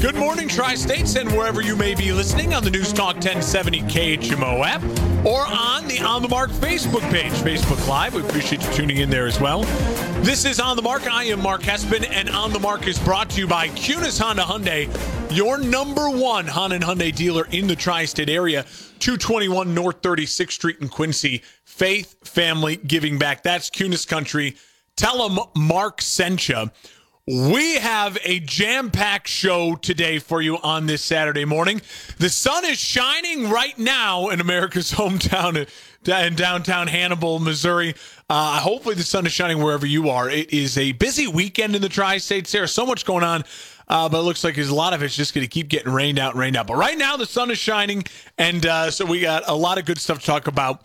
Good morning, Tri States, and wherever you may be listening on the News Talk 1070 KHMO app or on the On the Mark Facebook page, Facebook Live. We appreciate you tuning in there as well. This is On the Mark. I am Mark Hespen, and On the Mark is brought to you by Kunes Honda Hyundai, your number one Honda and Hyundai dealer in the tri state area. 221 North 36th Street in Quincy. Faith, family, giving back. That's Kunes Country. Tell them Mark sent you. We have a jam packed show today for you on this Saturday morning. The sun is shining right now in America's hometown in downtown Hannibal, Missouri. Uh, hopefully, the sun is shining wherever you are. It is a busy weekend in the tri states. There's so much going on. Uh, but it looks like there's a lot of it's just going to keep getting rained out and rained out. But right now, the sun is shining. And uh, so we got a lot of good stuff to talk about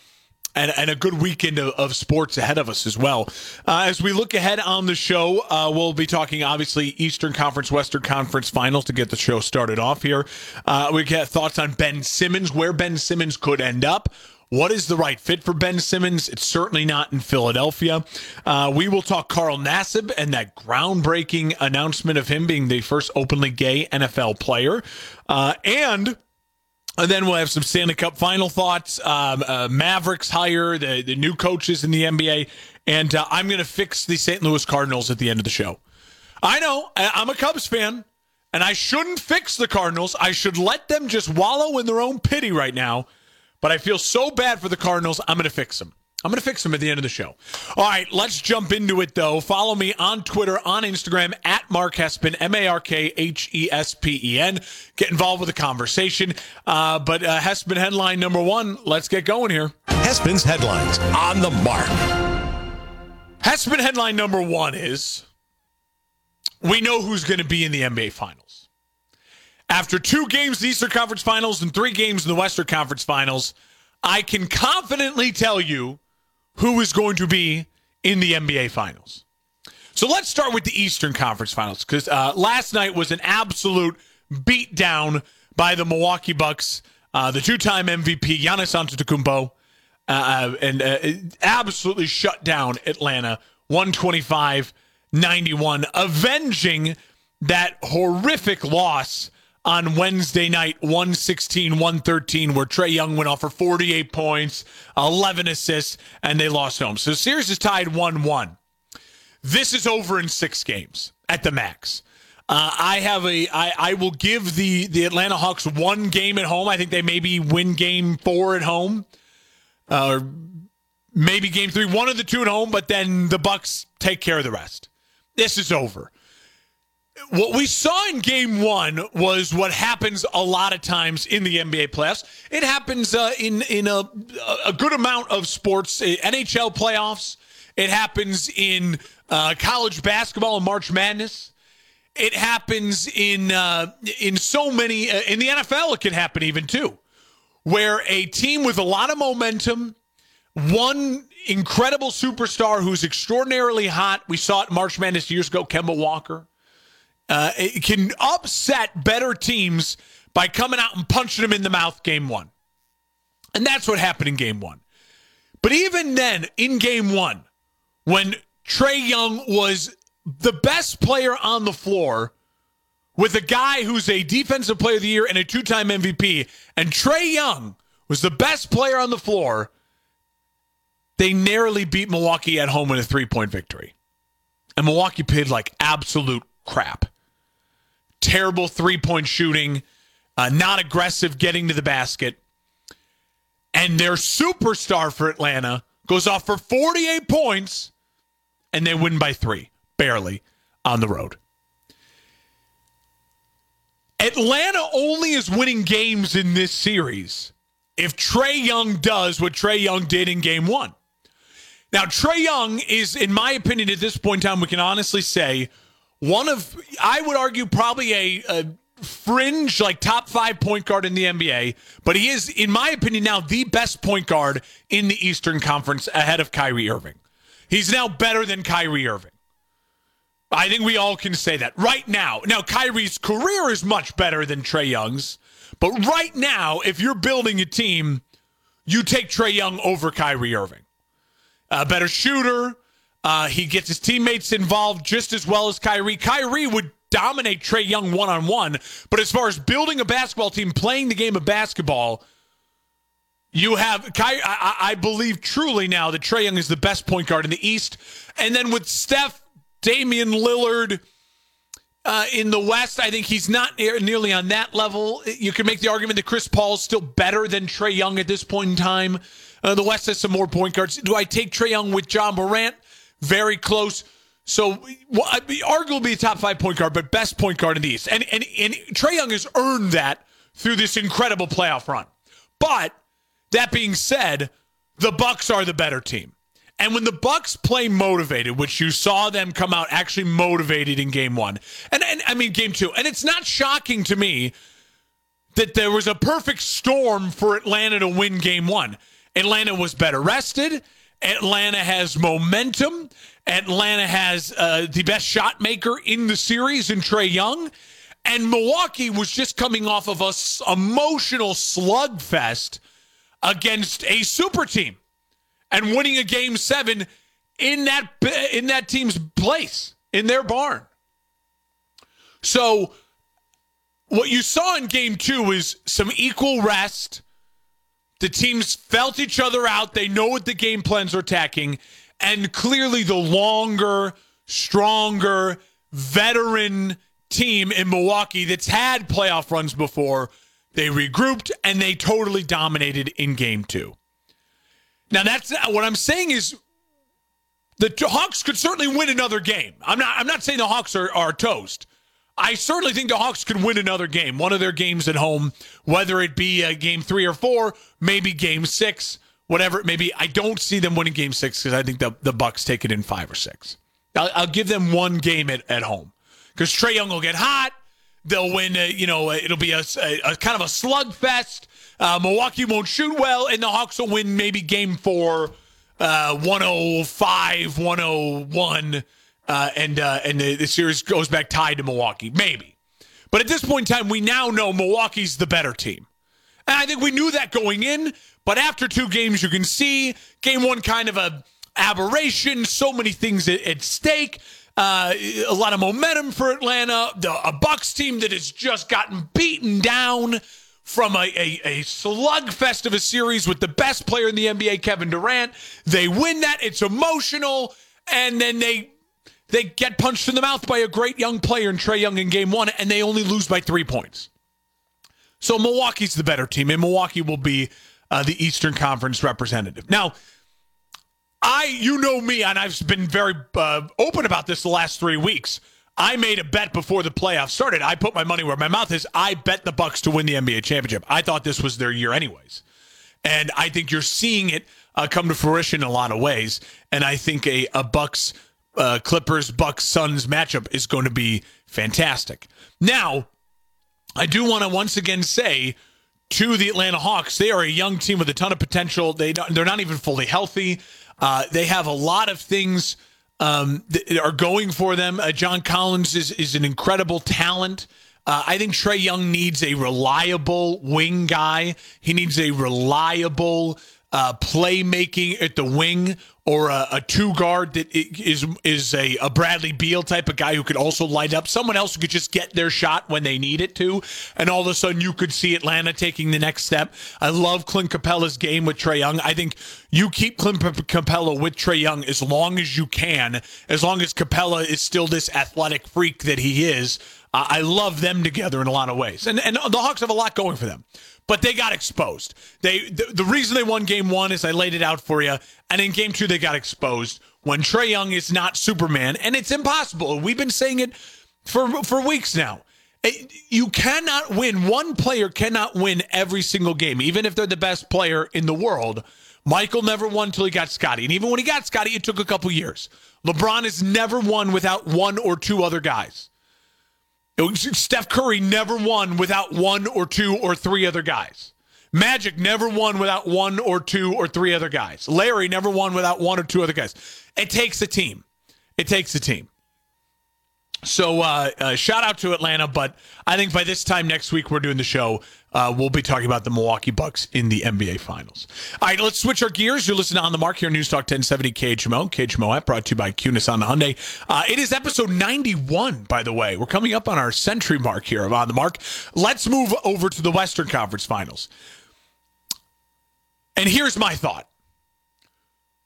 and, and a good weekend of, of, sports ahead of us as well. Uh, as we look ahead on the show, uh, we'll be talking obviously Eastern Conference, Western Conference finals to get the show started off here. Uh, we get thoughts on Ben Simmons, where Ben Simmons could end up. What is the right fit for Ben Simmons? It's certainly not in Philadelphia. Uh, we will talk Carl Nassib and that groundbreaking announcement of him being the first openly gay NFL player. Uh, and and then we'll have some Stanley Cup final thoughts. Um, uh, Mavericks hire the, the new coaches in the NBA. And uh, I'm going to fix the St. Louis Cardinals at the end of the show. I know, I'm a Cubs fan, and I shouldn't fix the Cardinals. I should let them just wallow in their own pity right now. But I feel so bad for the Cardinals, I'm going to fix them. I'm going to fix them at the end of the show. All right, let's jump into it, though. Follow me on Twitter, on Instagram, at Mark Hespen, M A R K H E S P E N. Get involved with the conversation. Uh, but uh, Hespen headline number one, let's get going here. Hespen's headlines on the mark. Hespen headline number one is we know who's going to be in the NBA Finals. After two games, the Eastern Conference Finals, and three games in the Western Conference Finals, I can confidently tell you who is going to be in the NBA Finals. So let's start with the Eastern Conference Finals because uh, last night was an absolute beatdown by the Milwaukee Bucks. Uh, the two-time MVP Giannis Antetokounmpo uh, and uh, absolutely shut down Atlanta 125-91, avenging that horrific loss on Wednesday night, 116 113, where Trae Young went off for 48 points, 11 assists, and they lost home. So the series is tied 1 1. This is over in six games at the max. Uh, I have a. I, I will give the the Atlanta Hawks one game at home. I think they maybe win game four at home, uh, maybe game three, one of the two at home. But then the Bucks take care of the rest. This is over what we saw in game one was what happens a lot of times in the NBA playoffs. It happens uh, in in a, a good amount of sports, uh, NHL playoffs. It happens in uh, college basketball and March Madness. It happens in uh, in so many uh, in the NFL. It can happen even too, where a team with a lot of momentum, one incredible superstar who's extraordinarily hot. We saw it March Madness years ago, Kemba Walker uh, it can upset better teams by coming out and punching them in the mouth game one. And that's what happened in game one. But even then, in game one, when Trae Young was the best player on the floor with a guy who's a defensive player of the year and a two time MVP, and Trae Young was the best player on the floor, they narrowly beat Milwaukee at home in a three point victory. And Milwaukee played like absolute crap terrible three point shooting, uh, not aggressive getting to the basket. And their superstar for Atlanta goes off for 48 points and they win by three, barely on the road. Atlanta only is winning games in this series if Trae Young does what Trae Young did in game one. Now, Trae Young is, in my opinion, at this point in time, we can honestly say one of, I would argue, probably a, a fringe, like top five point guard in the NBA, but he is, in my opinion, now the best point guard in the Eastern Conference ahead of Kyrie Irving. He's now better than Kyrie Irving. I think we all can say that right now. Now, Kyrie's career is much better than Trae Young's, but right now, if you're building a team, you take Trae Young over Kyrie Irving. A better shooter. Uh, he gets his teammates involved just as well as Kyrie. Kyrie would dominate Trae Young one on one, but as far as building a basketball team, playing the game of basketball, you have Ky- I, I believe truly now that Trae Young is the best point guard in the East, and then with Steph, Damian Lillard. Uh, in the West, I think he's not nearly on that level. You can make the argument that Chris Paul is still better than Trae Young at this point in time. Uh, the West has some more point guards. Do I take Trae Young with Ja Morant? Very close. So, well, arguably a top five point guard, but best point guard in the East. And, and, and Trae Young has earned that through this incredible playoff run. But that being said, the Bucks are the better team. And when the Bucks play motivated, which you saw them come out actually motivated in game one, and, and I mean game two, and it's not shocking to me that there was a perfect storm for Atlanta to win game one. Atlanta was better rested. Atlanta has momentum. Atlanta has uh, the best shot maker in the series in Trae Young. And Milwaukee was just coming off of a s- emotional slugfest against a super team and winning a game seven in that in that team's place in their barn. So what you saw in game two is some equal rest. The teams felt each other out. They know what the game plans are attacking. And clearly the longer, stronger, veteran team in Milwaukee that's had playoff runs before, they regrouped and they totally dominated in game two. Now that's what I'm saying is the Hawks could certainly win another game. I'm not I'm not saying the Hawks are, are toast. I certainly think the Hawks could win another game, one of their games at home, whether it be game three or four, maybe game six, whatever it may be. I don't see them winning game six because I think the, the Bucks take it in five or six. I'll, give them one game at, at home because Trae Young will get hot. They'll win. Uh, you know, it'll be a, a, a kind of a slugfest. Uh, Milwaukee won't shoot well, and the Hawks will win maybe game four, uh, 105, 101, uh, and uh, and the, the series goes back tied to Milwaukee. Maybe. But at this point in time, we now know Milwaukee's the better team. And I think we knew that going in, but after two games, you can see game one kind of a aberration, so many things at, at stake. Uh, a lot of momentum for Atlanta. The, a Bucks team that has just gotten beaten down from a, a, a slugfest of a series with the best player in the NBA, Kevin Durant. They win that. It's emotional. And then they they get punched in the mouth by a great young player in Trae Young in game one, and they only lose by three points. So Milwaukee's the better team, and Milwaukee will be uh, the Eastern Conference representative. Now, I, you know me, and I've been very uh, open about this the last three weeks. I made a bet before the playoffs started. I put my money where my mouth is. I bet the Bucks to win the NBA championship. I thought this was their year, anyways, and I think you're seeing it uh, come to fruition in a lot of ways. And I think a, a Bucks uh, Clippers Bucks Suns matchup is going to be fantastic. Now, I do want to once again say to the Atlanta Hawks, they are a young team with a ton of potential. They they're not even fully healthy. Uh, they have a lot of things um, that are going for them. Uh, John Collins is is an incredible talent. Uh, I think Trae Young needs a reliable wing guy. He needs a reliable uh, playmaking at the wing or a, a, two guard that is is a, a Bradley Beal type of guy who could also light up. Someone else who could just get their shot when they need it to, and all of a sudden you could see Atlanta taking the next step. I love Clint Capela's game with Trae Young. I think you keep Clint Capela with Trae Young as long as you can, as long as Capela is still this athletic freak that he is. I love them together in a lot of ways, and and the Hawks have a lot going for them but they got exposed. They the, the, reason they won game one is I laid it out for you, and in game two they got exposed when Trae Young is not Superman, and it's impossible. We've been saying it for for weeks now. You cannot win. One player cannot win every single game, even if they're the best player in the world. Michael never won until he got Scottie. And even when he got Scottie, it took a couple years. LeBron has never won without one or two other guys. Steph Curry never won without one or two or three other guys. Magic never won without one or two or three other guys. Larry never won without one or two other guys. It takes a team. It takes a team. So uh, uh, shout out to Atlanta, but I think by this time next week we're doing the show. Uh, we'll be talking about the Milwaukee Bucks in the NBA Finals. All right, let's switch our gears. You're listening on the mark here, News Talk 1070 KHMO. KHMO app brought to you by Kunes on the Hyundai. Uh, it is episode 91, by the way. We're coming up on our century mark here of On the Mark. Let's move over to the Western Conference Finals. And here's my thought.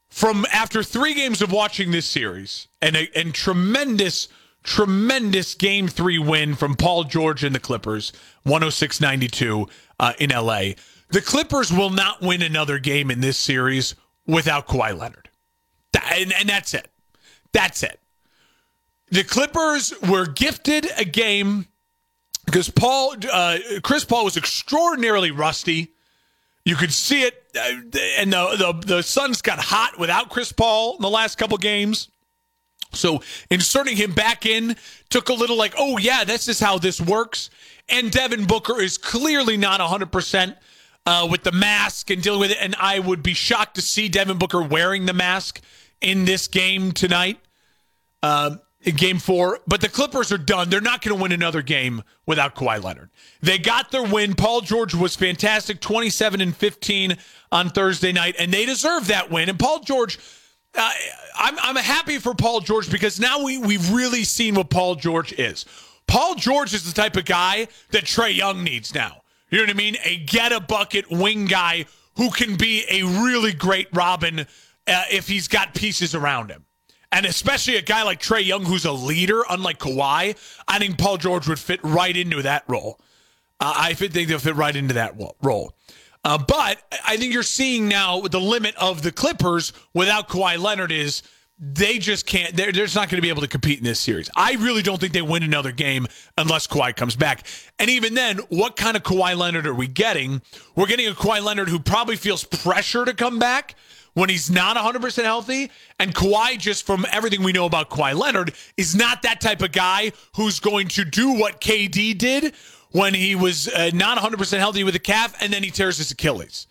From after three games of watching this series and a, and tremendous – tremendous game three win from Paul George and the Clippers, 106 92 uh, in LA. The Clippers will not win another game in this series without Kawhi Leonard. and, and that's it. That's it. The Clippers were gifted a game because Paul, uh, Chris Paul was extraordinarily rusty. You could see it, uh, and the, the the Suns got hot without Chris Paul in the last couple games. So inserting him back in took a little like, oh, yeah, this is how this works. And Devin Booker is clearly not 100% uh, with the mask and dealing with it. And I would be shocked to see Devin Booker wearing the mask in this game tonight, uh, in game four. But the Clippers are done. They're not going to win another game without Kawhi Leonard. They got their win. Paul George was fantastic, 27 and 15 on Thursday night, and they deserve that win. And Paul George uh, I'm I'm happy for Paul George because now we we've really seen what Paul George is. Paul George is the type of guy that Trae Young needs now. You know what I mean? A get a bucket wing guy who can be a really great Robin uh, if he's got pieces around him. And especially a guy like Trae Young, who's a leader, unlike Kawhi, I think Paul George would fit right into that role. Uh, I think they'll fit right into that role. Uh, but I think you're seeing now the limit of the Clippers without Kawhi Leonard is they just can't. They're, they're just not going to be able to compete in this series. I really don't think they win another game unless Kawhi comes back. And even then, what kind of Kawhi Leonard are we getting? We're getting a Kawhi Leonard who probably feels pressure to come back when he's not 100% healthy. And Kawhi, just from everything we know about Kawhi Leonard, is not that type of guy who's going to do what KD did, when he was uh, not 100% healthy with a calf and then he tears his Achilles.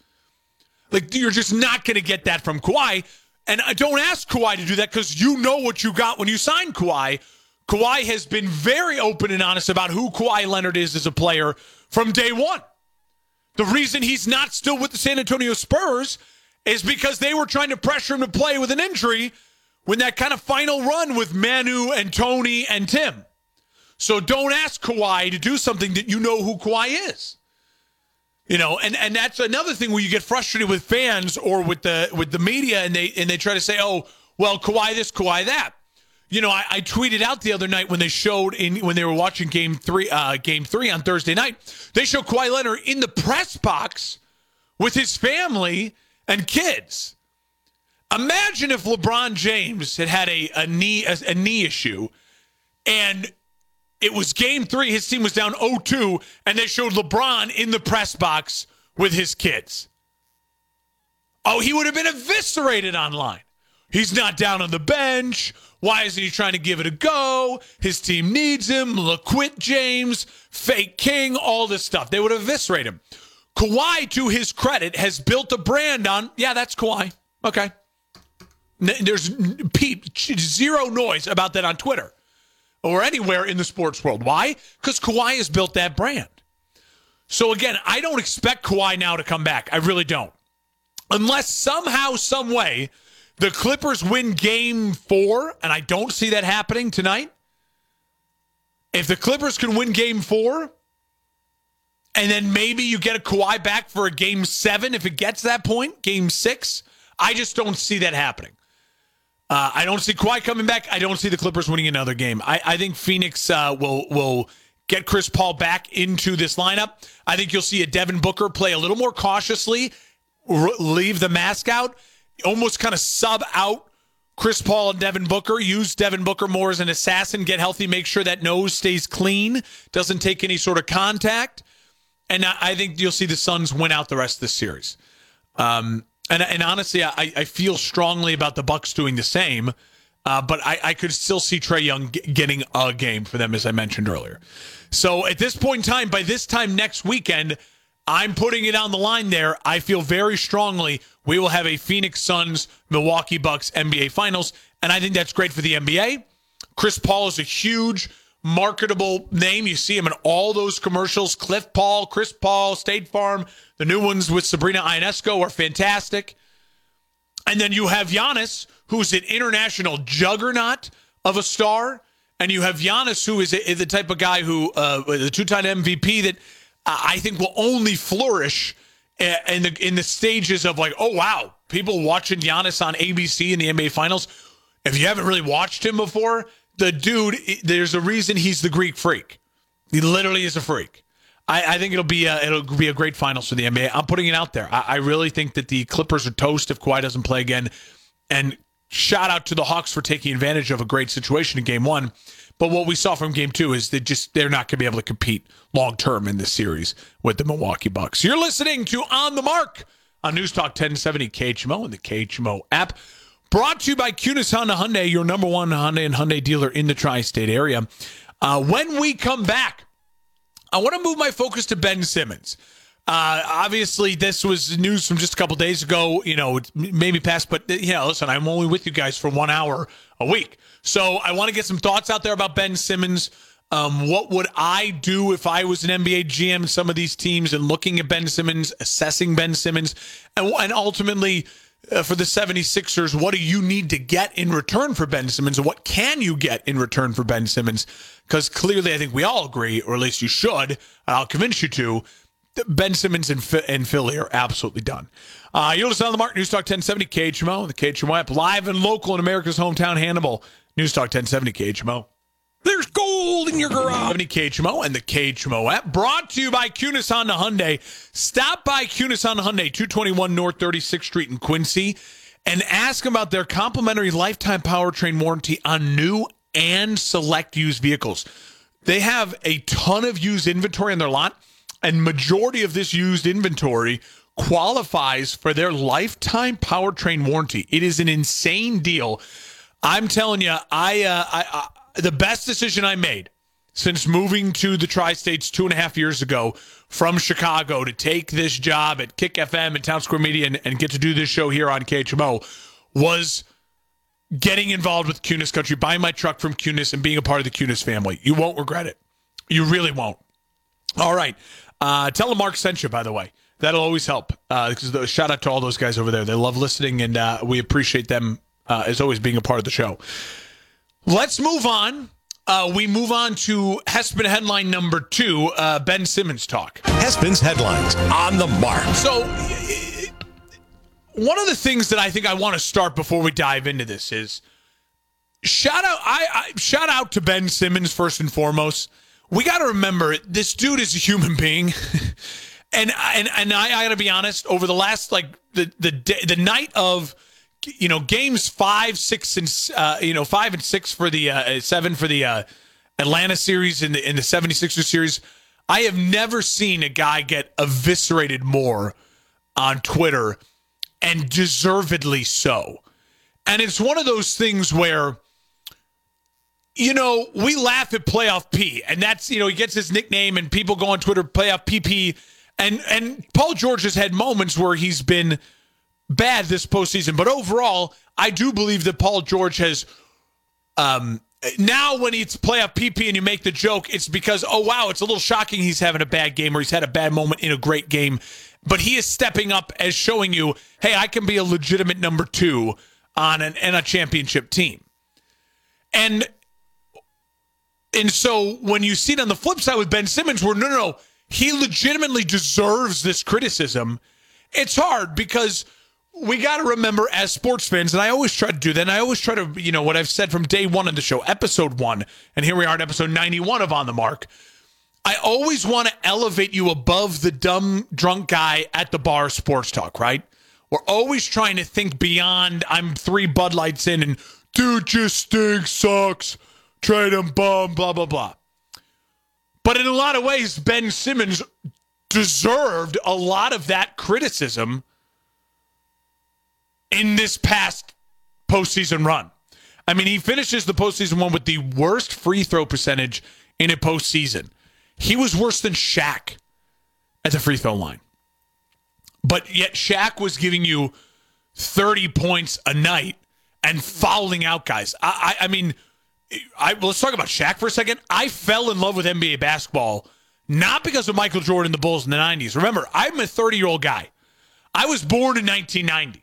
Like, you're just not going to get that from Kawhi. And I don't ask Kawhi to do that because you know what you got when you signed Kawhi. Kawhi has been very open and honest about who Kawhi Leonard is as a player from day one. The reason he's not still with the San Antonio Spurs is because they were trying to pressure him to play with an injury when that kind of final run with Manu and Tony and Tim. So don't ask Kawhi to do something that you know who Kawhi is. You know, and, and that's another thing where you get frustrated with fans or with the with the media and they and they try to say, oh, well, Kawhi this, Kawhi that. You know, I, I tweeted out the other night when they showed in when they were watching game three, uh, game three on Thursday night, they showed Kawhi Leonard in the press box with his family and kids. Imagine if LeBron James had had a, a knee a, a knee issue and it was game three. His team was down 0 2, and they showed LeBron in the press box with his kids. Oh, he would have been eviscerated online. He's not down on the bench. Why isn't he trying to give it a go? His team needs him. LaQuit James, fake king, all this stuff. They would eviscerate him. Kawhi, to his credit, has built a brand on, yeah, that's Kawhi. Okay. There's zero noise about that on Twitter or anywhere in the sports world. Why? Because Kawhi has built that brand. So again, I don't expect Kawhi now to come back. I really don't. Unless somehow, some way, the Clippers win game four, and I don't see that happening tonight. If the Clippers can win game four, and then maybe you get a Kawhi back for a game seven if it gets that point, game six, I just don't see that happening. Uh, I don't see Kawhi coming back. I don't see the Clippers winning another game. I, I think Phoenix uh, will will get Chris Paul back into this lineup. I think you'll see a Devin Booker play a little more cautiously, leave the mask out, almost kind of sub out Chris Paul and Devin Booker. Use Devin Booker more as an assassin, get healthy, make sure that nose stays clean, doesn't take any sort of contact. And I, I think you'll see the Suns win out the rest of the series. Um, And, and honestly, I, I feel strongly about the Bucks doing the same. Uh, but I, I could still see Trae Young g- getting a game for them, as I mentioned earlier. So at this point in time, by this time next weekend, I'm putting it on the line there. I feel very strongly we will have a Phoenix Suns Milwaukee Bucks NBA Finals, and I think that's great for the NBA. Chris Paul is a huge marketable name. You see him in all those commercials. Cliff Paul, Chris Paul, State Farm, the new ones with Sabrina Ionescu are fantastic. And then you have Giannis, who's an international juggernaut of a star. And you have Giannis, who is, the type of guy who, uh, the two-time MVP that I think will only flourish in the in the stages of like, oh wow, people watching Giannis on ABC in the NBA Finals. If you haven't really watched him before, the dude, there's a reason he's the Greek freak. He literally is a freak. I, I think it'll be a, it'll be a great finals for the NBA. I'm putting it out there. I, I really think that the Clippers are toast if Kawhi doesn't play again, and shout out to the Hawks for taking advantage of a great situation in game one. But what we saw from game two is that just they're not going to be able to compete long term in this series with the Milwaukee Bucks. You're listening to On the Mark on News Talk 1070 KHMO and the KHMO app. Brought to you by Kunes Honda Hyundai, your number one Honda and Hyundai dealer in the tri state area. Uh, when we come back, I want to move my focus to Ben Simmons. Uh, obviously, this was news from just a couple days ago. You know, maybe past, but you know, listen, I'm only with you guys for one hour a week, so I want to get some thoughts out there about Ben Simmons. Um, what would I do if I was an NBA GM some of these teams and looking at Ben Simmons, assessing Ben Simmons, and, and ultimately uh, for the 76ers, what do you need to get in return for Ben Simmons? What can you get in return for Ben Simmons? Because clearly, I think we all agree, or at least you should, I'll convince you to, Ben Simmons and, and Philly are absolutely done. Uh, you're listening on the Mark News Talk 1070 KHMO, the KHMO app, live and local in America's hometown, Hannibal. News Talk 1070 KHMO. There's gold in your garage. 70 KHMO and the KHMO app. Brought to you by Kunes Honda Hyundai. Stop by Kunes Honda Hyundai, 221 North 36th Street in Quincy, and ask about their complimentary lifetime powertrain warranty on new and select used vehicles. They have a ton of used inventory in their lot, and majority of this used inventory qualifies for their lifetime powertrain warranty. It is an insane deal. I'm telling you, I, uh, I, the best decision I made since moving to the tri states two and a half years ago from Chicago to take this job at Kick FM and Town Square Media and, and get to do this show here on KHMO was getting involved with Kunes Country, buying my truck from Kunes, and being a part of the Kunes family. You won't regret it. You really won't. All right. Uh, tell them Mark sent you, by the way. That'll always help. Uh, shout out to all those guys over there. They love listening, and uh, we appreciate them uh, as always being a part of the show. Let's move on. Uh, we move on to Hespen headline number two uh, Ben Simmons talk. Hespin's headlines on the mark. So, one of the things that I think I want to start before we dive into this is shout out. I, I shout out to Ben Simmons first and foremost. We got to remember this dude is a human being, and and and I, I got to be honest. Over the last like the the day, the night of you know, games five, six, and uh, you know, five and six for the uh, seven for the uh, Atlanta series in the in the 76ers series. I have never seen a guy get eviscerated more on Twitter, and deservedly so. And it's one of those things where, you know, we laugh at playoff P, and that's you know he gets his nickname, and people go on Twitter playoff PP, and and Paul George has had moments where he's been bad this postseason. But overall, I do believe that Paul George has. Um, now, when it's playoff PP and you make the joke, it's because, oh, wow, it's a little shocking he's having a bad game or he's had a bad moment in a great game. But he is stepping up as showing you, hey, I can be a legitimate number two on an, and a championship team. And and so when you see it on the flip side with Ben Simmons, where no, no, no, he legitimately deserves this criticism. It's hard because we got to remember as sports fans, and I always try to do that. And I always try to, you know, what I've said from day one of the show, episode one, and here we are at episode 91 of On the Mark. I always want to elevate you above the dumb drunk guy at the bar sports talk, right? We're always trying to think beyond I'm three Bud Lights in and dude just stinks, sucks, trade him, bum, blah, blah, blah. But in a lot of ways, Ben Simmons deserved a lot of that criticism in this past postseason run. I mean, he finishes the postseason one with the worst free throw percentage in a postseason. He was worse than Shaq at the free throw line. But yet Shaq was giving you 30 points a night and fouling out guys. I, I, I mean, I, let's talk about Shaq for a second. I fell in love with NBA basketball not because of Michael Jordan, the Bulls in the 90s. Remember, I'm a 30 year old guy. I was born in 1990.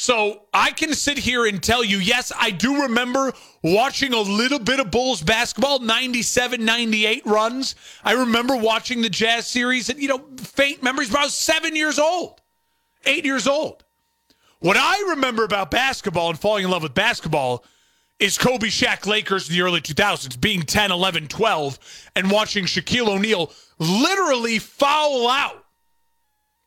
So I can sit here and tell you, yes, I do remember watching a little bit of Bulls basketball, 97, 98 runs. I remember watching the Jazz series and, you know, faint memories, but I was seven years old, eight years old. What I remember about basketball and falling in love with basketball is Kobe Shaq Lakers in the early 2000s, being 10, 11, 12, and watching Shaquille O'Neal literally foul out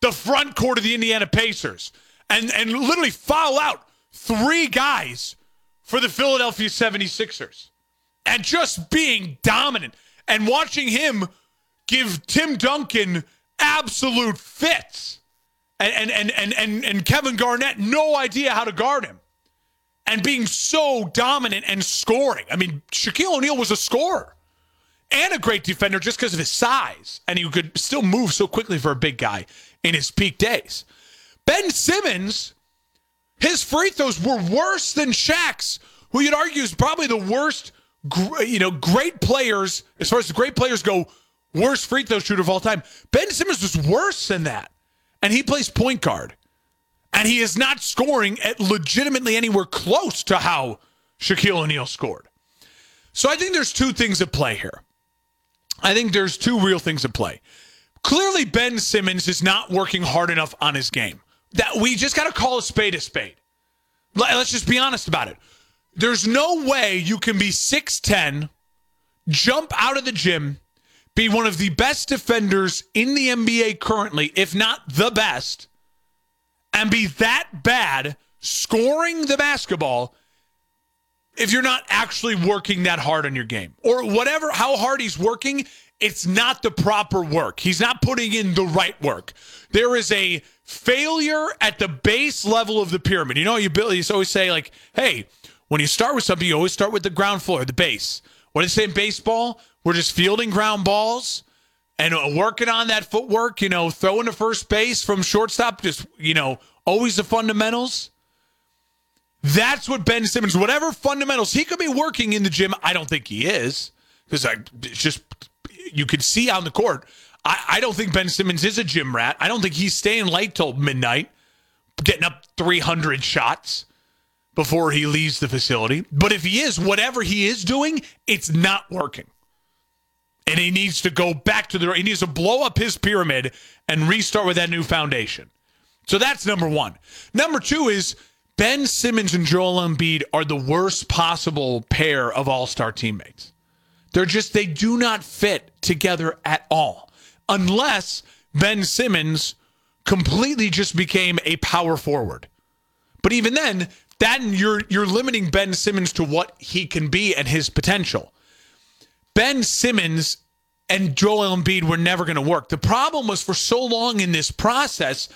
the front court of the Indiana Pacers and, and literally foul out three guys for the Philadelphia 76ers and just being dominant and watching him give Tim Duncan absolute fits and, and, and, and, and Kevin Garnett no idea how to guard him and being so dominant and scoring. I mean, Shaquille O'Neal was a scorer and a great defender just because of his size, and he could still move so quickly for a big guy in his peak days. Ben Simmons, his free throws were worse than Shaq's, who you'd argue is probably the worst, you know, great players as far as the great players go, worst free throw shooter of all time. Ben Simmons was worse than that, and he plays point guard, and he is not scoring at legitimately anywhere close to how Shaquille O'Neal scored. So I think there's two things at play here. I think there's two real things at play. Clearly, Ben Simmons is not working hard enough on his game that we just got to call a spade a spade. Let's just be honest about it. There's no way you can be 6'10, jump out of the gym, be one of the best defenders in the NBA currently, if not the best, and be that bad scoring the basketball if you're not actually working that hard on your game. Or whatever, how hard he's working, it's not the proper work. He's not putting in the right work. There is a failure at the base level of the pyramid. You know, you, build, you always say, like, hey, when you start with something, you always start with the ground floor, the base. What do they say in baseball? We're just fielding ground balls and working on that footwork, you know, throwing to first base from shortstop, just, you know, always the fundamentals. That's what Ben Simmons, whatever fundamentals he could be working in the gym, I don't think he is because I it's just you could see on the court. I, I don't think Ben Simmons is a gym rat. I don't think he's staying late till midnight, getting up 300 shots before he leaves the facility. But if he is, whatever he is doing, it's not working. And he needs to go back to the, he needs to blow up his pyramid and restart with that new foundation. So that's number one. Number two is Ben Simmons and Joel Embiid are the worst possible pair of all star teammates. They're just, they do not fit together at all unless Ben Simmons completely just became a power forward. But even then, then you're you're limiting Ben Simmons to what he can be and his potential. Ben Simmons and Joel Embiid were never going to work. The problem was for so long in this process,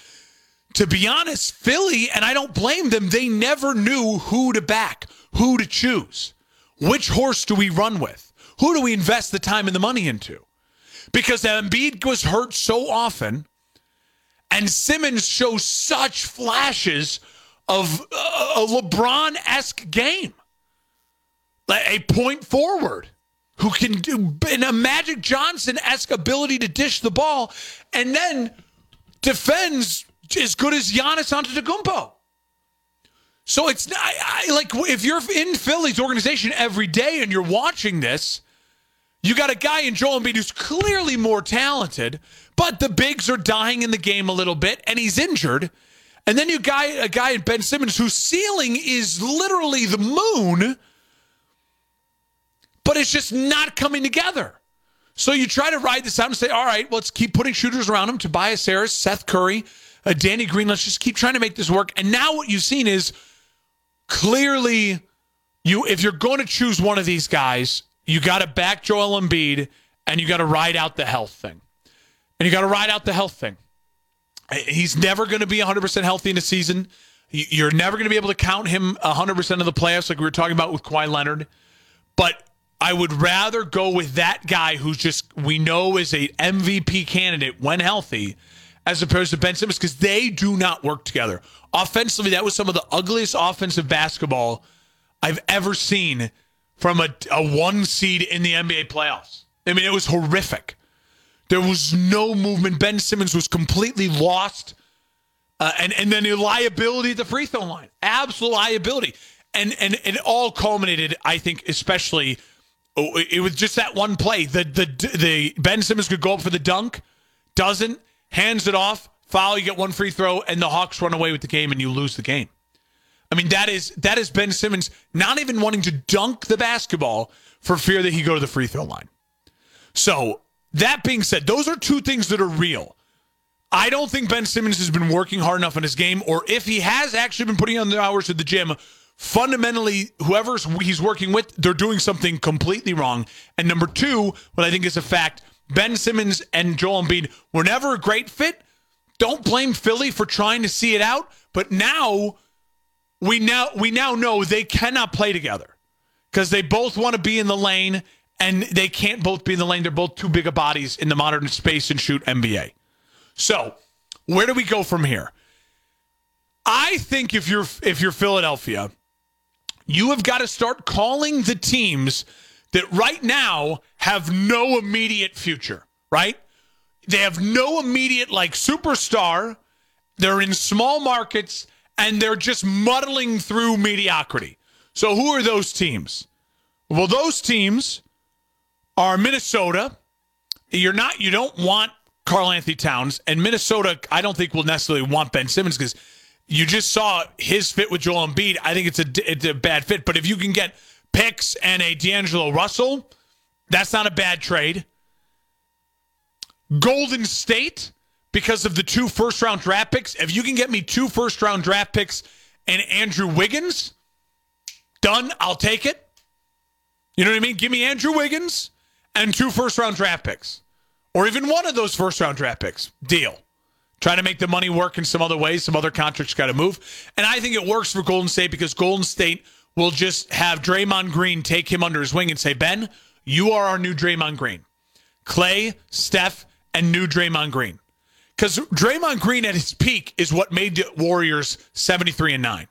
to be honest, Philly, and I don't blame them, they never knew who to back, who to choose. Which horse do we run with? Who do we invest the time and the money into? Because Embiid was hurt so often, and Simmons shows such flashes of uh, a LeBron esque game, like a point forward who can do in a Magic Johnson esque ability to dish the ball, and then defends as good as Giannis Antetokounmpo. So it's I, I, like if you're in Philly's organization every day and you're watching this you got a guy in Joel Embiid who's clearly more talented, but the bigs are dying in the game a little bit, and he's injured. And then you got a guy in Ben Simmons whose ceiling is literally the moon, but it's just not coming together. So you try to ride this out and say, all right, let's keep putting shooters around him. Tobias Harris, Seth Curry, uh, Danny Green. Let's just keep trying to make this work. And now what you've seen is clearly you if you're going to choose one of these guys, you got to back Joel Embiid and you got to ride out the health thing. And you got to ride out the health thing. He's never going to be 100% healthy in a season. You're never going to be able to count him 100% of the playoffs like we were talking about with Kawhi Leonard. But I would rather go with that guy who's just, we know is a MVP candidate when healthy, as opposed to Ben Simmons, because they do not work together. Offensively, that was some of the ugliest offensive basketball I've ever seen from a, a one seed in the NBA playoffs. I mean, it was horrific. There was no movement. Ben Simmons was completely lost. Uh, and, and then the liability at the free throw line. Absolute liability. And, and, and it all culminated, I think, especially oh, it was just that one play. The, the, the Ben Simmons could go up for the dunk, doesn't, hands it off, foul, you get one free throw, and the Hawks run away with the game and you lose the game. I mean, that is that is Ben Simmons not even wanting to dunk the basketball for fear that he go to the free throw line. So that being said, those are two things that are real. I don't think Ben Simmons has been working hard enough in his game, or if he has actually been putting on the hours at the gym, fundamentally, whoever he's working with, they're doing something completely wrong. And number two, what I think is a fact, Ben Simmons and Joel Embiid were never a great fit. Don't blame Philly for trying to see it out, but now we now we now know they cannot play together because they both want to be in the lane and they can't both be in the lane. They're both too big of bodies in the modern space and shoot NBA. So, where do we go from here? I think if you're if you're Philadelphia, you have got to start calling the teams that right now have no immediate future, right? They have no immediate like superstar. They're in small markets and they're just muddling through mediocrity. So who are those teams? Well, those teams are Minnesota. You're not you don't want Karl-Anthony Towns and Minnesota I don't think will necessarily want Ben Simmons because you just saw his fit with Joel Embiid. I think it's a it's a bad fit, but if you can get picks and a D'Angelo Russell, that's not a bad trade. Golden State because of the two first round draft picks. If you can get me two first round draft picks and Andrew Wiggins, done. I'll take it. You know what I mean? Give me Andrew Wiggins and two first round draft picks, or even one of those first round draft picks. Deal. Trying to make the money work in some other ways. Some other contracts got to move. And I think it works for Golden State because Golden State will just have Draymond Green take him under his wing and say, Ben, you are our new Draymond Green. Klay, Steph, and new Draymond Green. Because Draymond Green at his peak is what made the Warriors 73 and 9.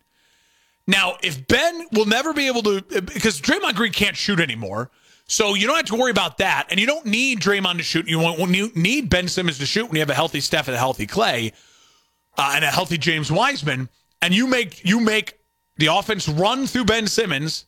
Now, if Ben will never be able to, because Draymond Green can't shoot anymore, so you don't have to worry about that. And you don't need Draymond to shoot. You you need Ben Simmons to shoot when you have a healthy Steph and a healthy Klay uh, and a healthy James Wiseman. And you make you make the offense run through Ben Simmons,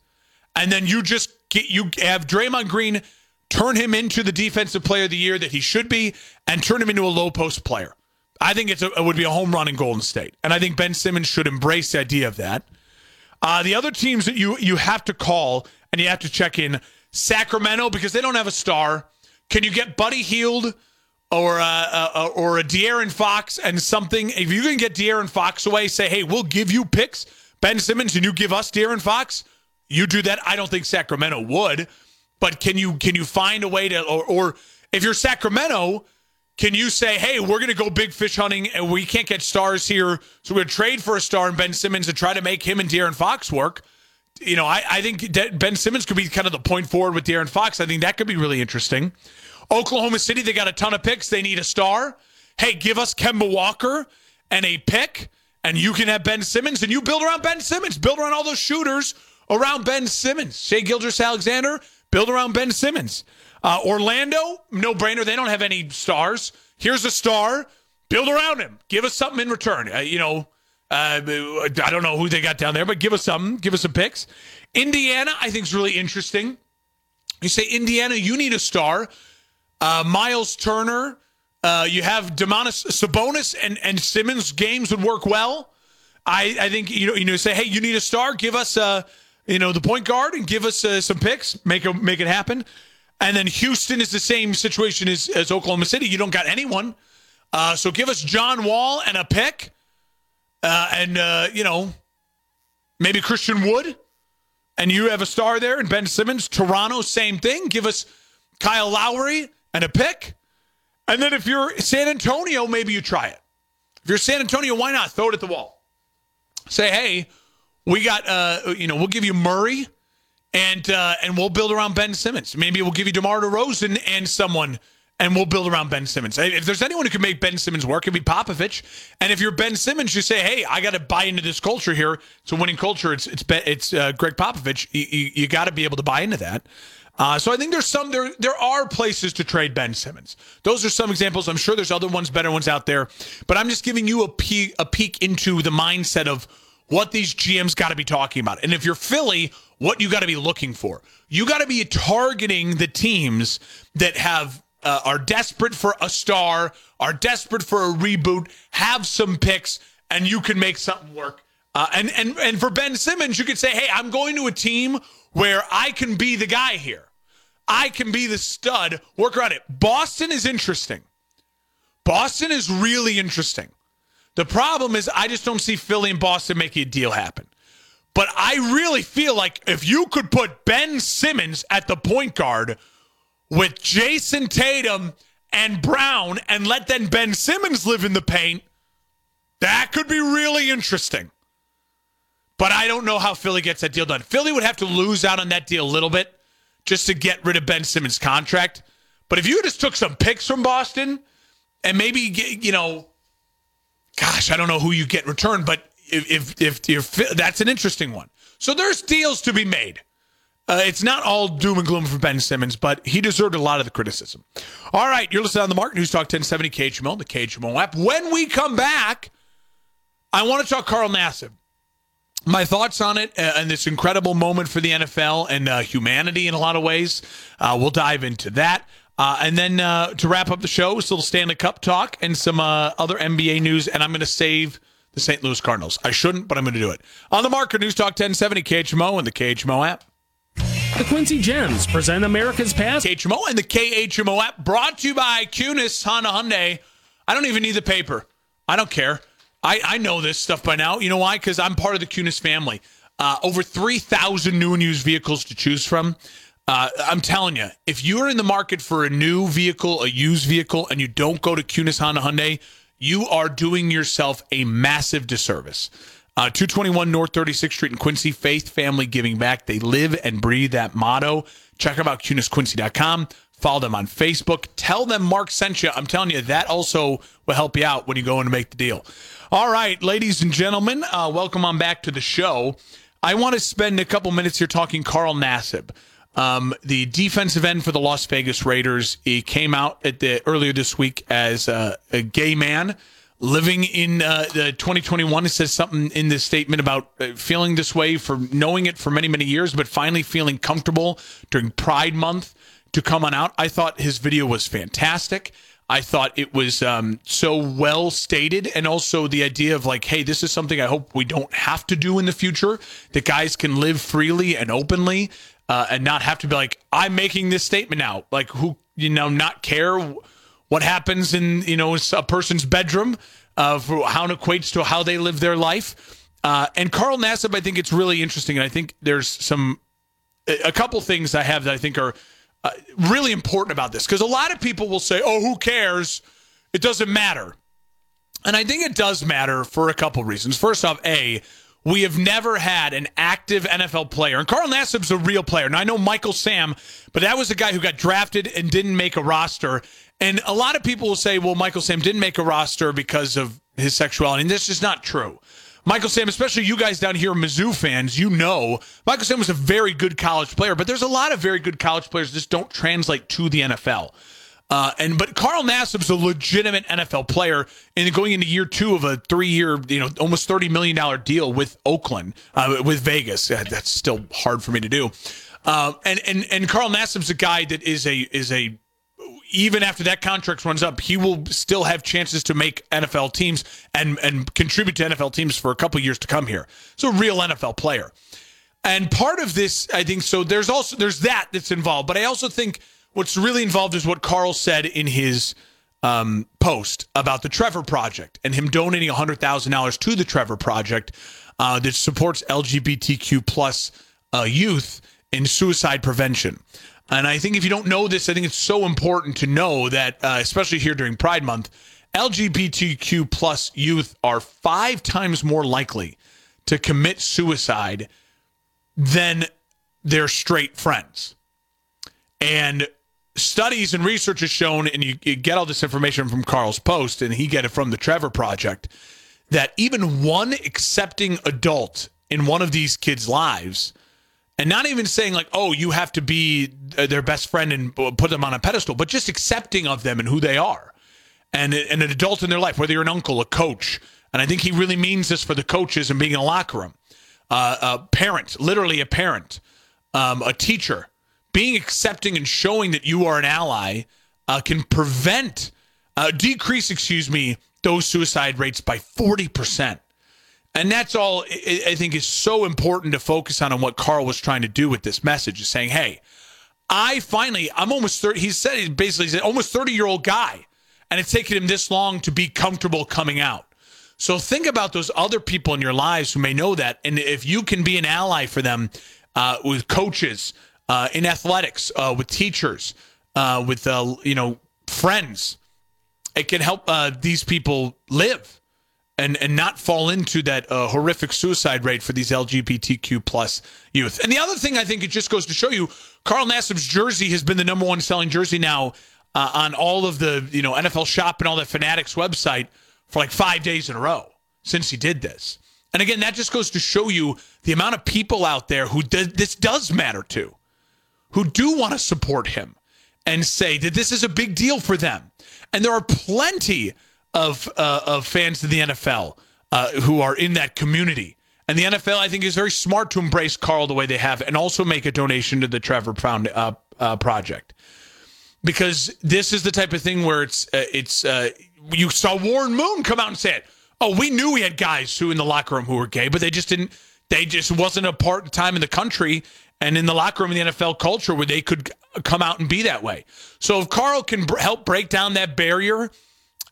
and then you just get you have Draymond Green turn him into the defensive player of the year that he should be, and turn him into a low post player. I think it's a, it would be a home run in Golden State, and I think Ben Simmons should embrace the idea of that. Uh, the other teams that you you have to call and you have to check in Sacramento because they don't have a star. Can you get Buddy Hield or uh, uh, or a De'Aaron Fox and something? If you can get De'Aaron Fox away, say, hey, we'll give you picks, Ben Simmons, and you give us De'Aaron Fox. You do that. I don't think Sacramento would, but can you can you find a way to or, or if you're Sacramento? Can you say, hey, we're going to go big fish hunting and we can't get stars here, so we're going to trade for a star in Ben Simmons and try to make him and De'Aaron Fox work? you know, I, I think Ben Simmons could be kind of the point forward with De'Aaron Fox. I think that could be really interesting. Oklahoma City, they got a ton of picks. They need a star. Hey, give us Kemba Walker and a pick, and you can have Ben Simmons, and you build around Ben Simmons. Build around all those shooters around Ben Simmons. Shai Gilgeous-Alexander, build around Ben Simmons. Uh, Orlando, no brainer. They don't have any stars. Here's a star. Build around him. Give us something in return. Uh, you know, uh, I don't know who they got down there, but give us some. Give us some picks. Indiana, I think is really interesting. You say Indiana, you need a star. Uh, Miles Turner. Uh, you have Domantas Sabonis and, and Simmons games would work well. I, I think you know you know say hey you need a star give us uh you know the point guard and give us uh, some picks make a, make it happen and then Houston is the same situation as, as Oklahoma City you don't got anyone uh, so give us John Wall and a pick uh, and uh, you know maybe Christian Wood, and you have a star there, and Ben Simmons. Toronto, same thing. Give us Kyle Lowry and a pick, and then if you're San Antonio, maybe you try it. If you're San Antonio, why not throw it at the wall? say, hey, we got, uh, you know, we'll give you Murray and uh, and we'll build around Ben Simmons. Maybe we'll give you DeMar DeRozan and someone, and we'll build around Ben Simmons. If there's anyone who can make Ben Simmons work, it'd be Popovich. And if you're Ben Simmons, you say, "Hey, I got to buy into this culture here. It's a winning culture. It's it's it's uh, Gregg Popovich. You, you, you got to be able to buy into that." Uh, so I think there's some there there are places to trade Ben Simmons. Those are some examples. I'm sure there's other ones, better ones out there. But I'm just giving you a peek a peek into the mindset of what these GMs got to be talking about. And if you're Philly, what you got to be looking for. You got to be targeting the teams that have uh, are desperate for a star, are desperate for a reboot, have some picks, and you can make something work. Uh, and and and for Ben Simmons, you could say, "Hey, I'm going to a team where I can be the guy here. I can be the stud. Work around it." Boston is interesting. Boston is really interesting. The problem is, I just don't see Philly and Boston making a deal happen. But I really feel like if you could put Ben Simmons at the point guard with Jayson Tatum and Brown and let then Ben Simmons live in the paint, that could be really interesting. But I don't know how Philly gets that deal done. Philly would have to lose out on that deal a little bit just to get rid of Ben Simmons' contract. But if you just took some picks from Boston and maybe, you know, gosh, I don't know who you get in return, but if if, if that's an interesting one. So there's deals to be made. Uh, it's not all doom and gloom for Ben Simmons, but he deserved a lot of the criticism. All right, you're listening on the Mark News Talk 1070 KHMO, the KHMO app. When we come back, I want to talk Carl Nassib. My thoughts on it uh, and this incredible moment for the NFL and uh, humanity in a lot of ways. Uh, we'll dive into that. Uh, and then uh, to wrap up the show, a little Stanley Cup talk and some other NBA news. And I'm going to save the St. Louis Cardinals. I shouldn't, but I'm going to do it. On the marker, News Talk 1070 KHMO and the KHMO app. The Quincy Gems present America's Past. KHMO and the KHMO app brought to you by Kunes Honda Hyundai. I don't even need the paper. I don't care. I, I know this stuff by now. You know why? Because I'm part of the Kunes family. Uh, over 3,000 new and used vehicles to choose from. Uh, I'm telling you, if you're in the market for a new vehicle, a used vehicle, and you don't go to Kunes Honda Hyundai, you are doing yourself a massive disservice. Uh, 221 North 36th Street in Quincy, Faith Family Giving Back. They live and breathe that motto. Check them out, KunesQuincy.com. Follow them on Facebook. Tell them Mark sent you. I'm telling you, that also will help you out when you go in to make the deal. All right, ladies and gentlemen, uh, welcome on back to the show. I want to spend a couple minutes here talking Carl Nassib. Um, the defensive end for the Las Vegas Raiders he came out at the earlier this week as a, a gay man living in uh, the 2021. It says something in this statement about uh, feeling this way for knowing it for many many years, but finally feeling comfortable during Pride Month to come on out. I thought his video was fantastic. I thought it was um, so well stated, and also the idea of like, hey, this is something I hope we don't have to do in the future. That guys can live freely and openly uh, and not have to be like, I'm making this statement now. Like, who, you know, not care what happens in, you know, a person's bedroom uh, how it equates to how they live their life. Uh, and Carl Nassib, I think it's really interesting. And I think there's some, a couple things I have that I think are uh, really important about this because a lot of people will say, oh, who cares? It doesn't matter. And I think it does matter for a couple reasons. First off, A, we have never had an active NFL player. And Carl Nassib's a real player. Now, I know Michael Sam, but that was a guy who got drafted and didn't make a roster. And a lot of people will say, well, Michael Sam didn't make a roster because of his sexuality. And this is not true. Michael Sam, especially you guys down here, Mizzou fans, you know Michael Sam was a very good college player, but there's a lot of very good college players that just don't translate to the NFL. Uh, and but Carl Nassib's a legitimate NFL player, and going into year two of a three-year, you know, almost thirty million dollar deal with Oakland, uh, with Vegas. that's still hard for me to do. Uh, and and and Carl Nassib's a guy that is a is a even after that contract runs up, he will still have chances to make NFL teams and and contribute to NFL teams for a couple years to come here. So real NFL player. And part of this, I think, so there's also there's that that's involved, but I also think what's really involved is what Carl said in his um, post about the Trevor Project and him donating $100,000 to the Trevor Project uh, that supports LGBTQ plus uh, youth in suicide prevention. And I think if you don't know this, I think it's so important to know that, uh, especially here during Pride Month, LGBTQ plus youth are five times more likely to commit suicide, than they're straight friends. And studies and research has shown, and you, you, get all this information from Carl's post, and he get it from the Trevor Project, that even one accepting adult in one of these kids' lives, and not even saying like, oh, you have to be uh, their best friend and put them on a pedestal, but just accepting of them and who they are, and, and an adult in their life, whether you're an uncle, a coach, and I think he really means this for the coaches and being in a locker room, uh, a parent, literally a parent, um, a teacher being accepting and showing that you are an ally uh, can prevent, uh, decrease, excuse me, those suicide rates by 40%. And that's all I think is so important to focus on and what Carl was trying to do with this message is saying, hey, I finally, I'm almost 30. He said he's basically an almost 30 year old guy, and it's taken him this long to be comfortable coming out. So think about those other people in your lives who may know that. And if you can be an ally for them uh, with coaches, uh, in athletics, uh, with teachers, uh, with uh, you know friends. It can help uh, these people live and and not fall into that uh, horrific suicide rate for these LGBTQ plus youth. And the other thing I think it just goes to show you, Carl Nassib's jersey has been the number one selling jersey now on all of the you know NFL Shop and all that Fanatics website for like five days in a row since he did this. And again, that just goes to show you the amount of people out there who this does matter to who do want to support him and say that this is a big deal for them. And there are plenty of uh, of fans of the NFL uh, who are in that community. And the NFL, I think, is very smart to embrace Carl the way they have, and also make a donation to the Trevor Pound uh, uh, project, because this is the type of thing where it's uh, it's uh, you saw Warren Moon come out and say it. Oh, we knew we had guys who in the locker room who were gay, but they just didn't. They just wasn't a part of time in the country, and in the locker room in the NFL culture where they could come out and be that way. So if Carl can br- help break down that barrier,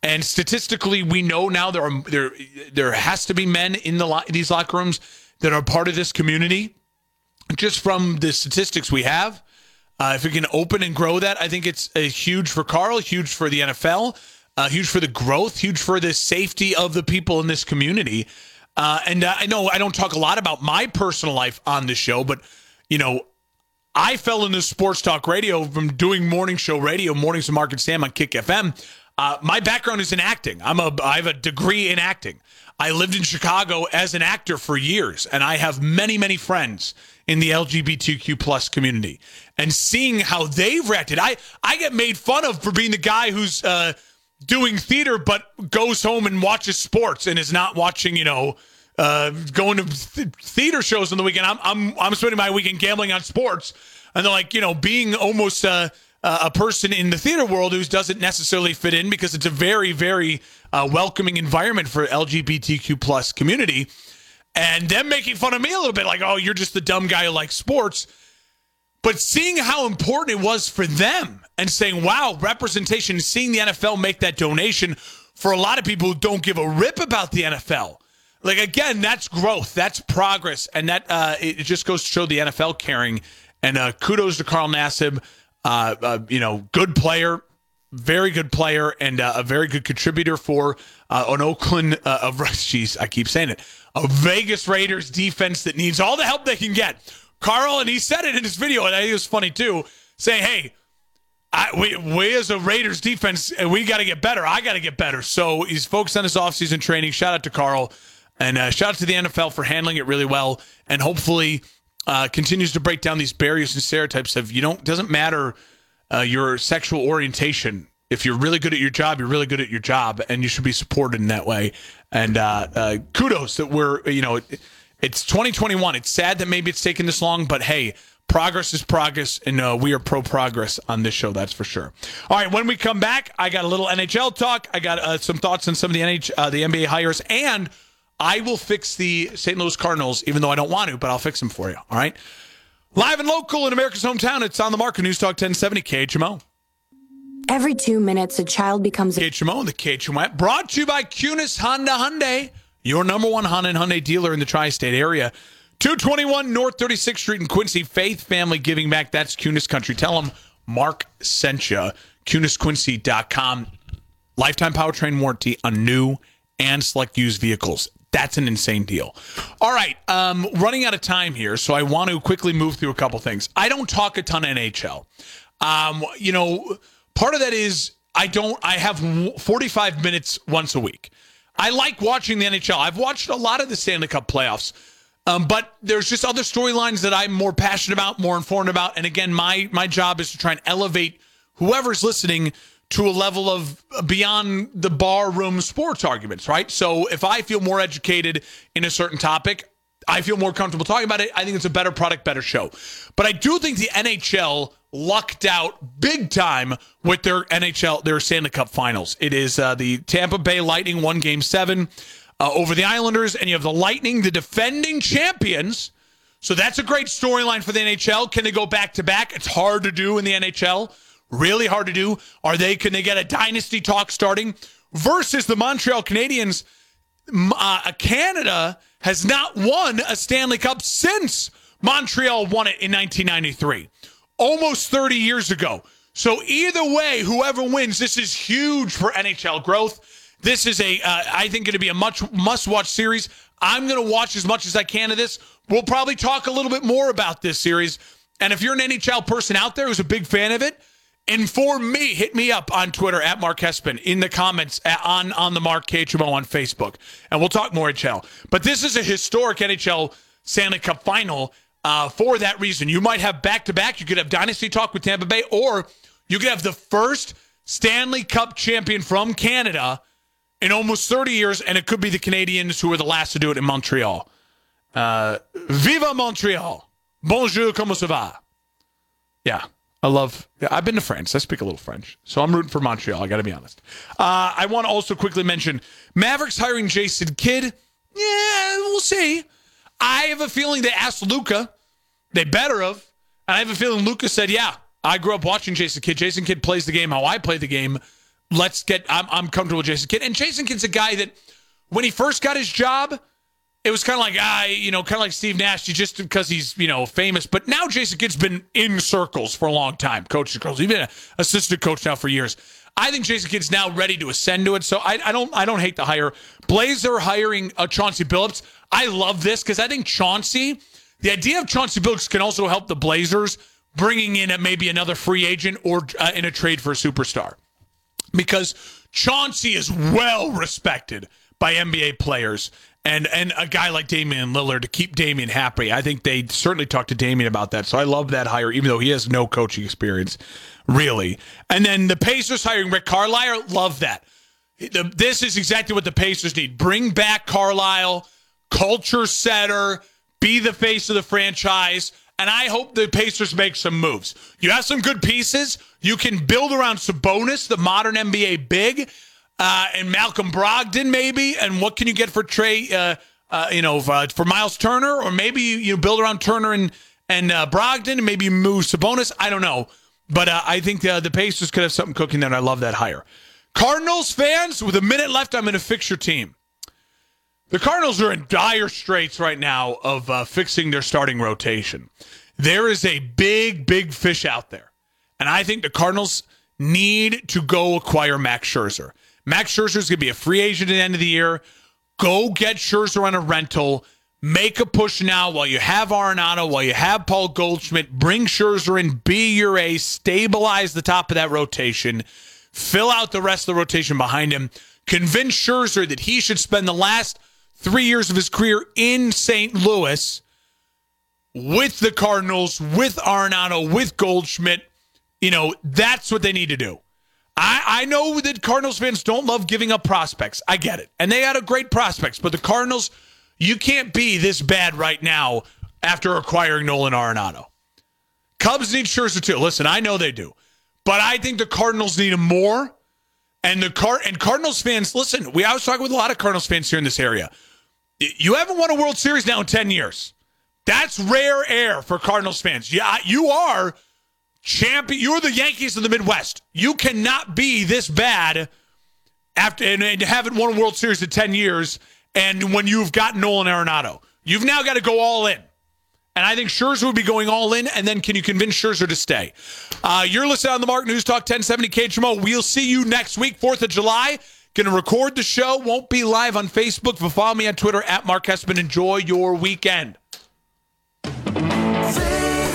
and statistically we know now there are there there has to be men in the lo- these locker rooms that are part of this community. Just from the statistics we have, uh, if we can open and grow that, I think it's a huge for Carl, huge for the NFL, uh, huge for the growth, huge for the safety of the people in this community. Uh, and uh, I know I don't talk a lot about my personal life on the show, but you know, I fell into sports talk radio from doing morning show radio, mornings of Mark and Sam on Kick FM. Uh, my background is in acting. I'm a I have a degree in acting. I lived in Chicago as an actor for years, and I have many many friends in the LGBTQ plus community. And seeing how they've reacted, I I get made fun of for being the guy who's uh, doing theater but goes home and watches sports and is not watching, you know uh, going to th- theater shows on the weekend. I'm, I'm, I'm spending my weekend gambling on sports. And they're like, you know, being almost a, a person in the theater world who doesn't necessarily fit in because it's a very, very uh, welcoming environment for LGBTQ plus community. And them making fun of me a little bit, like, oh, you're just the dumb guy who likes sports. But seeing how important it was for them and saying, wow, representation, seeing the NFL make that donation for a lot of people who don't give a rip about the NFL like again, that's growth, that's progress, and that uh, it just goes to show the NFL caring. And uh, kudos to Carl Nassib, uh, uh, you know, good player, very good player, and uh, a very good contributor for uh, an Oakland of jeez, I keep saying it, a Vegas Raiders defense that needs all the help they can get. Carl, and he said it in his video, and I think it was funny too, saying, "Hey." I, we, we as a Raiders defense, we got to get better. I got to get better. So he's focused on his offseason training. Shout out to Carl. And uh, shout out to the NFL for handling it really well, and hopefully uh, continues to break down these barriers and stereotypes of you don't doesn't matter uh, your sexual orientation. If you're really good at your job, you're really good at your job, and you should be supported in that way. And uh, uh, kudos that we're you know it, it's 2021. It's sad that maybe it's taken this long, but hey, progress is progress, and uh, we are pro progress on this show. That's for sure. All right, when we come back, I got a little NHL talk. I got uh, some thoughts on some of the NH, uh, the NBA hires, and I will fix the St. Louis Cardinals, even though I don't want to, but I'll fix them for you. All right. Live and local in America's hometown, it's on the market. News Talk 1070 KHMO. Every two minutes, a child becomes a KHMO and the KHMO app. Brought to you by Kunes Honda Hyundai, your number one Honda and Hyundai dealer in the tri-state area. 221 North 36th Street in Quincy. Faith Family Giving Back. That's Kunes Country. Tell them Mark sent you. KunesQuincy.com. Lifetime powertrain warranty on new and select used vehicles. That's an insane deal. All right, um, running out of time here, so I want to quickly move through a couple things. I don't talk a ton NHL. Um, you know, part of that is I don't. I have 45 minutes once a week. I like watching the NHL. I've watched a lot of the Stanley Cup playoffs. Um, but there's just other storylines that I'm more passionate about, more informed about. And again, my my job is to try and elevate whoever's listening to a level of beyond the barroom sports arguments, right? So if I feel more educated in a certain topic, I feel more comfortable talking about it. I think it's a better product, better show. But I do think the NHL lucked out big time with their NHL, their Stanley Cup finals. It is uh, the Tampa Bay Lightning won game seven uh, over the Islanders, and you have the Lightning, the defending champions. So that's a great storyline for the NHL. Can they go back to back? It's hard to do in the NHL. Really hard to do. Are they? Can they get a dynasty talk starting versus the Montreal Canadiens? Uh, Canada has not won a Stanley Cup since Montreal won it in 1993, almost 30 years ago. So either way, whoever wins, this is huge for NHL growth. This is a, uh, I think, going to be a much must-watch series. I'm going to watch as much as I can of this. We'll probably talk a little bit more about this series. And if you're an NHL person out there who's a big fan of it, inform me. Hit me up on Twitter at Mark Hespen in the comments at, on on the Mark KHMO on Facebook, and we'll talk more NHL. But this is a historic NHL Stanley Cup final. Uh, for that reason, you might have back to back. You could have dynasty talk with Tampa Bay, or you could have the first Stanley Cup champion from Canada in almost 30 years, and it could be the Canadiens who were the last to do it in Montreal. Uh, Viva Montreal! Bonjour, comment ça va? Yeah, I love. I've been to France. I speak a little French, so I'm rooting for Montreal. I got to be honest. Uh, I want to also quickly mention Mavericks hiring Jason Kidd. Yeah, we'll see. I have a feeling they asked Luka. They better have. And I have a feeling Luka said, "Yeah, I grew up watching Jason Kidd. Jason Kidd plays the game how I play the game. Let's get. I'm, I'm comfortable with Jason Kidd. And Jason Kidd's a guy that when he first got his job." It was kind of like I, you know, kind of like Steve Nash, just because he's you know famous. But now Jason Kidd's been in circles for a long time, coaching circles. He's been an assistant coach now for years. I think Jason Kidd's now ready to ascend to it. So I, I don't I don't hate the hire. Blazer hiring uh, Chauncey Billups. I love this because I think Chauncey, the idea of Chauncey Billups can also help the Blazers bringing in a, maybe another free agent or uh, in a trade for a superstar because Chauncey is well respected by NBA players and and a guy like Damian Lillard to keep Damian happy. I think they certainly talked to Damian about that. So I love that hire, even though he has no coaching experience, really. And then the Pacers hiring Rick Carlisle, love that. This is exactly what the Pacers need. Bring back Carlisle, culture setter, be the face of the franchise. And I hope the Pacers make some moves. You have some good pieces. You can build around Sabonis, the modern NBA big uh, and Malcolm Brogdon, maybe. And what can you get for Trey? Uh, uh, you know, for, uh, for, Myles Turner, or maybe you, you build around Turner and and uh, Brogdon, and maybe move Sabonis. I don't know, but uh, I think the, the Pacers could have something cooking there. and I love that hire. Cardinals fans, with a minute left, I'm going to fix your team. The Cardinals are in dire straits right now of uh, fixing their starting rotation. There is a big, big fish out there. And I think the Cardinals need to go acquire Max Scherzer. Max Scherzer is going to be a free agent at the end of the year. Go get Scherzer on a rental. Make a push now while you have Arenado, while you have Paul Goldschmidt. Bring Scherzer in, be your ace, stabilize the top of that rotation, fill out the rest of the rotation behind him. Convince Scherzer that he should spend the last three years of his career in St. Louis with the Cardinals, with Arenado, with Goldschmidt. You know, that's what they need to do. I, I know that Cardinals fans don't love giving up prospects. I get it. And they had a great prospects, but the Cardinals, you can't be this bad right now after acquiring Nolan Arenado. Cubs need Scherzer too. Listen, I know they do. But I think the Cardinals need him more. And the Car and Cardinals fans, listen, we I was talking with a lot of Cardinals fans here in this area. You haven't won a World Series now in 10 years. That's rare air for Cardinals fans. Yeah, you are champion. You're the Yankees of the Midwest. You cannot be this bad after and, and haven't won a World Series in 10 years. And when you've got Nolan Arenado, you've now got to go all in. And I think Scherzer would be going all in. And then can you convince Scherzer to stay? Uh, you're listening on the Mark News Talk 1070 KHMO. We'll see you next week, 4th of July. Going to record the show. Won't be live on Facebook. But follow me on Twitter at Mark Hespen. Enjoy your weekend.